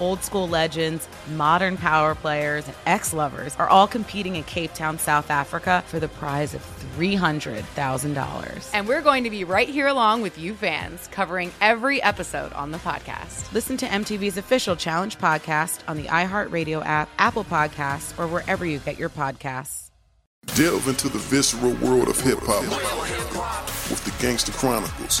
Old school legends, modern power players, and ex lovers are all competing in Cape Town, South Africa for the prize of $300,000. And we're going to be right here along with you fans, covering every episode on the podcast. Listen to MTV's official Challenge podcast on the iHeartRadio app, Apple Podcasts, or wherever you get your podcasts. Delve into the visceral world of hip hop with the Gangster Chronicles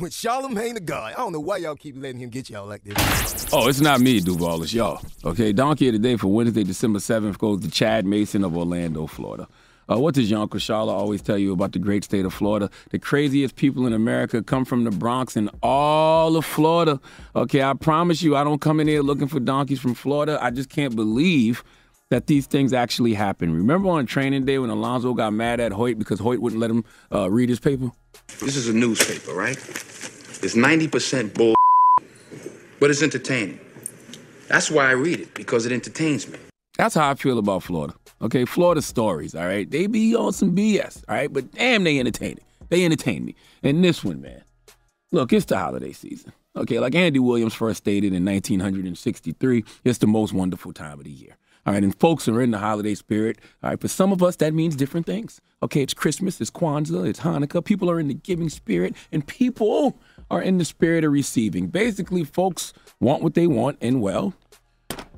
with Charlemagne the God. I don't know why y'all keep letting him get y'all like this. Oh, it's not me, Duval. It's y'all. Okay, Donkey of the Day for Wednesday, December 7th goes to Chad Mason of Orlando, Florida. Uh, what does Uncle Shala always tell you about the great state of Florida? The craziest people in America come from the Bronx and all of Florida. Okay, I promise you, I don't come in here looking for donkeys from Florida. I just can't believe that these things actually happen. Remember on training day when Alonzo got mad at Hoyt because Hoyt wouldn't let him uh, read his paper? This is a newspaper, right? It's 90% bull, but it's entertaining. That's why I read it, because it entertains me. That's how I feel about Florida. Okay, Florida stories, all right? They be on some BS, all right? But damn, they entertain it. They entertain me. And this one, man. Look, it's the holiday season. Okay, like Andy Williams first stated in 1963, it's the most wonderful time of the year. All right, and folks are in the holiday spirit. All right, for some of us, that means different things. Okay, it's Christmas, it's Kwanzaa, it's Hanukkah. People are in the giving spirit, and people are in the spirit of receiving. Basically, folks want what they want, and well,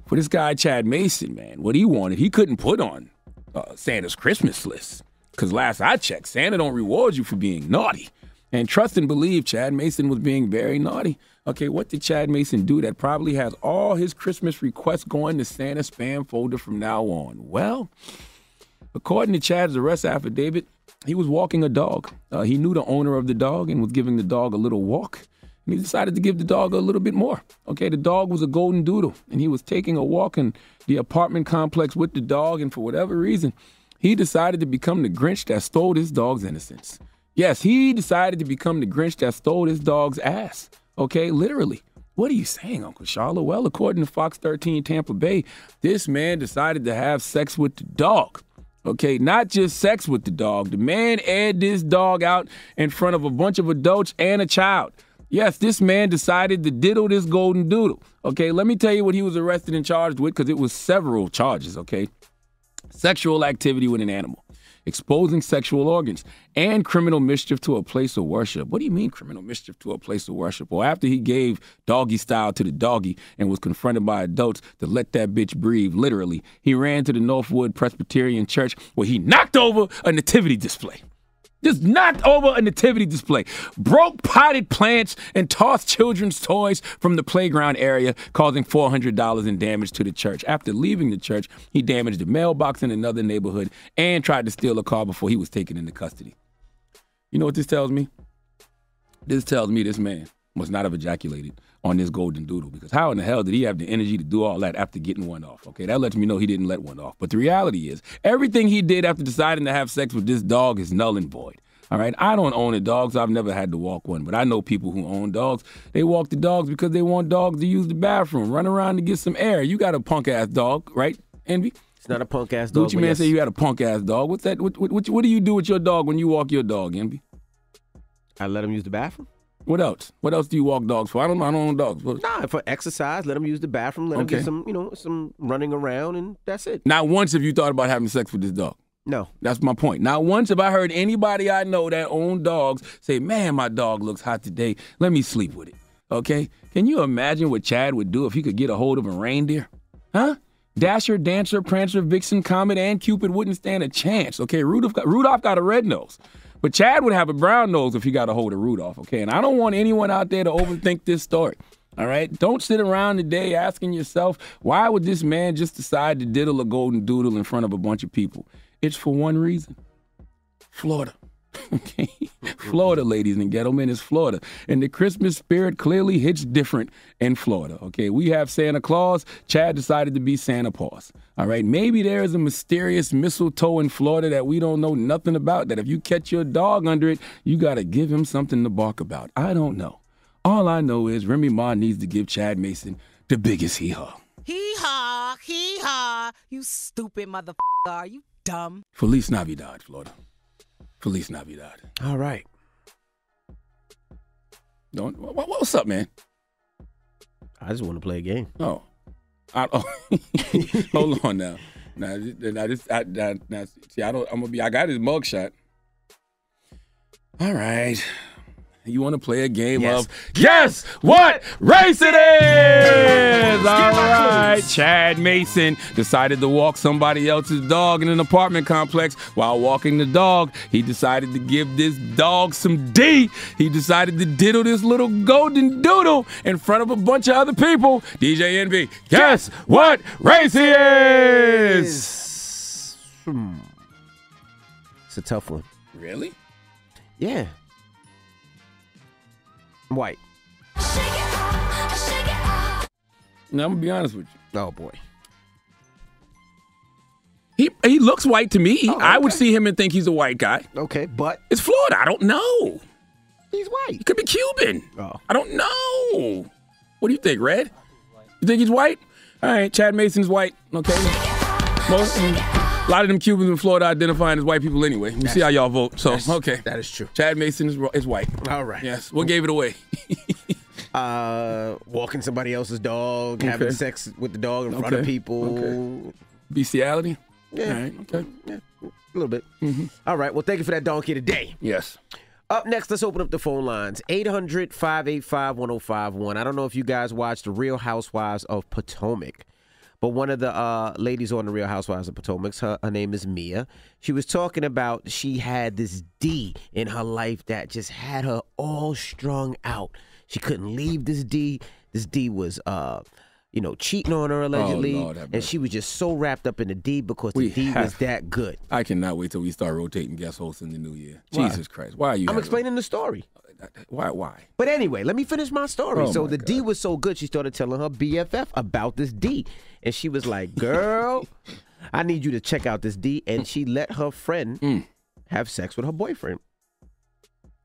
for this guy, Chad Mason, man, what he wanted, he couldn't put on uh, Santa's Christmas list. Because last I checked, Santa don't reward you for being naughty. And trust and believe Chad Mason was being very naughty. Okay, what did Chad Mason do that probably has all his Christmas requests going to Santa's spam folder from now on? Well, according to Chad's arrest affidavit, he was walking a dog. Uh, he knew the owner of the dog and was giving the dog a little walk. And he decided to give the dog a little bit more. Okay, the dog was a golden doodle, and he was taking a walk in the apartment complex with the dog, and for whatever reason, he decided to become the Grinch that stole his dog's innocence. Yes, he decided to become the Grinch that stole his dog's ass. Okay, literally. What are you saying, Uncle Charlotte? Well, according to Fox 13 Tampa Bay, this man decided to have sex with the dog. Okay, not just sex with the dog. The man aired this dog out in front of a bunch of adults and a child. Yes, this man decided to diddle this golden doodle. Okay, let me tell you what he was arrested and charged with because it was several charges, okay? Sexual activity with an animal, exposing sexual organs, and criminal mischief to a place of worship. What do you mean, criminal mischief to a place of worship? Well, after he gave doggy style to the doggy and was confronted by adults to let that bitch breathe, literally, he ran to the Northwood Presbyterian Church where he knocked over a nativity display. Just knocked over a nativity display, broke potted plants, and tossed children's toys from the playground area, causing $400 in damage to the church. After leaving the church, he damaged a mailbox in another neighborhood and tried to steal a car before he was taken into custody. You know what this tells me? This tells me this man must not have ejaculated on this golden doodle because how in the hell did he have the energy to do all that after getting one off? Okay, that lets me know he didn't let one off. But the reality is, everything he did after deciding to have sex with this dog is null and void. All right, I don't own a dog, so I've never had to walk one. But I know people who own dogs. They walk the dogs because they want dogs to use the bathroom, run around to get some air. You got a punk ass dog, right, Envy? It's not a punk ass dog. Gucci man yes. say you had a punk ass dog. What's that? What, what, what, what do you do with your dog when you walk your dog, Envy? I let him use the bathroom. What else? What else do you walk dogs for? I don't know. I don't own dogs. What- Nah, for exercise, let them use the bathroom. Let Okay. get some, you know, some running around, and that's it. Not once have you thought about having sex with this dog. No. That's my point. Not once have I heard anybody I know that own dogs say, man, my dog looks hot today. Let me sleep with it. Okay? Can you imagine what Chad would do if he could get a hold of a reindeer? Huh? Dasher, Dancer, Prancer, Vixen, Comet, and Cupid wouldn't stand a chance. Okay, Rudolph got, Rudolph got a red nose. But Chad would have a brown nose if he got a hold of Rudolph, okay? And I don't want anyone out there to overthink this story. All right? Don't sit around today asking yourself, why would this man just decide to diddle a golden doodle in front of a bunch of people? It's for one reason. Florida. Okay. Florida, ladies and gentlemen, is Florida. And the Christmas spirit clearly hits different in Florida. Okay. We have Santa Claus. Chad decided to be Santa Paws. All right. Maybe there is a mysterious mistletoe in Florida that we don't know nothing about, that if you catch your dog under it, you got to give him something to bark about. I don't know. All I know is Remy Ma needs to give Chad Mason the biggest hee haw. Hee haw, hee haw. You stupid motherfucker. Are you dumb? Feliz Navidad, Florida. Feliz Navidad. All right. Don't, what, what- what's up, man? I just want to play a game. Oh, I, oh. hold on now. Now, now this, I, now, now, see, I don't. I'm gonna be. I got his mugshot. All right. You want to play a game Yes. of guess what race it is? All right. Chad Mason decided to walk somebody else's dog in an apartment complex. While walking the dog, he decided to give this dog some D. He decided to diddle this little golden doodle in front of a bunch of other people. DJ Envy, guess what race he is? Hmm. It's a tough one. Really? Yeah. White. Now I'm gonna be honest with you. Oh boy. He he looks white to me. Oh, I would see him and think he's a white guy. Okay, but It's Florida. I don't know. he's white. He could be Cuban. Oh. I don't know. What do you think, Red? You think he's white? All right, Chad Mason's white. Okay. Most, mm. A lot of them Cubans in Florida identifying as white people anyway. You see how y'all vote. So okay, That is true. Chad Mason is, is white. All right. Yes. What gave it away? Uh, walking somebody else's dog, having sex with the dog in front of Okay. people. Bestiality. Yeah. All right. Okay. Yeah, a little bit. All right. Well, thank you for that donkey today. Yes. Up next, let's open up the phone lines 800 585 1051. I don't know if you guys watched The Real Housewives of Potomac, but one of the uh, ladies on The Real Housewives of Potomac, her, her name is Mia. She was talking about she had this D in her life that just had her all strung out. She couldn't leave this D. This D was, uh, you know, cheating on her allegedly. Lord and she was just so wrapped up in the D because We the D was that good. I cannot wait till we start rotating guest hosts in the new year. Why? Jesus Christ. Why are you? I'm explaining the story. Why? Why? But anyway, let me finish my story. Oh, so my the D was so good, she started telling her BFF about this D. And she was like, Girl, I need you to check out this D. And she let her friend Mm. have sex with her boyfriend.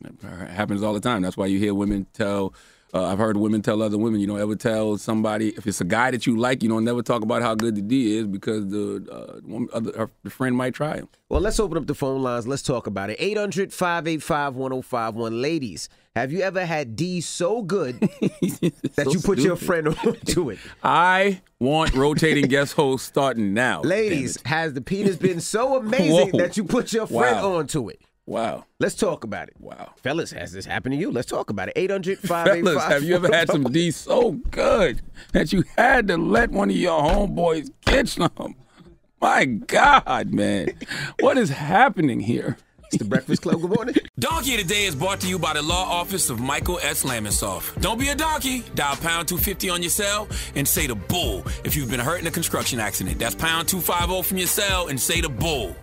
It happens all the time. That's why you hear women tell Uh, I've heard women tell other women, you don't ever tell somebody if it's a guy that you like, you don't never talk about how good the D is because the uh, one, other her, the friend might try him. Well, let's open up the phone lines. Let's talk about it. 800 585 1051. Ladies, have you ever had D so good that So you put your friend onto it? I want rotating guest hosts starting now. Ladies, has the penis been so amazing Whoa. that you put your friend Wow. onto it? Wow. Let's talk about it. Wow. Fellas, has this happened to you? Let's talk about it. 800 Fellas, have you ever had some D so good that you had to let one of your homeboys get some? My God, man. What is happening here? It's the Breakfast Club. Good morning. Donkey Today is brought to you by the law office of Michael S. Lamonsoff. Don't be a donkey. Dial pound 250 on your cell and say the bull if you've been hurt in a construction accident. That's pound 250 from your cell and say the bull.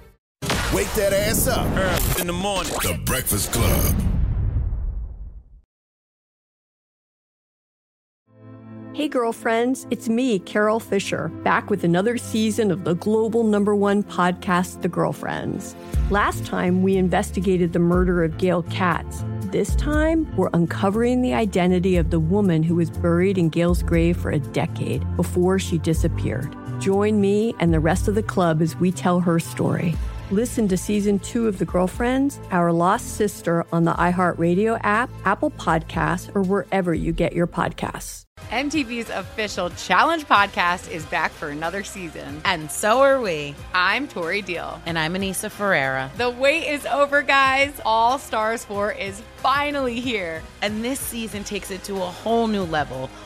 Wake that ass up. Early in the morning. The Breakfast Club. Hey, girlfriends, it's me, Carole Fisher, back with another season of the global number one podcast, The Girlfriends. Last time, we investigated the murder of Gail Katz. This time, we're uncovering the identity of the woman who was buried in Gail's grave for a decade before she disappeared. Join me and the rest of the club as we tell her story. Listen to season two of The Girlfriends, Our Lost Sister on the iHeartRadio app, Apple Podcasts, or wherever you get your podcasts. MTV's official Challenge podcast is back for another season. And so are we. I'm Tori Deal. And I'm Aneesa Ferreira. The wait is over, guys. All Stars 4 is finally here. And this season takes it to a whole new level.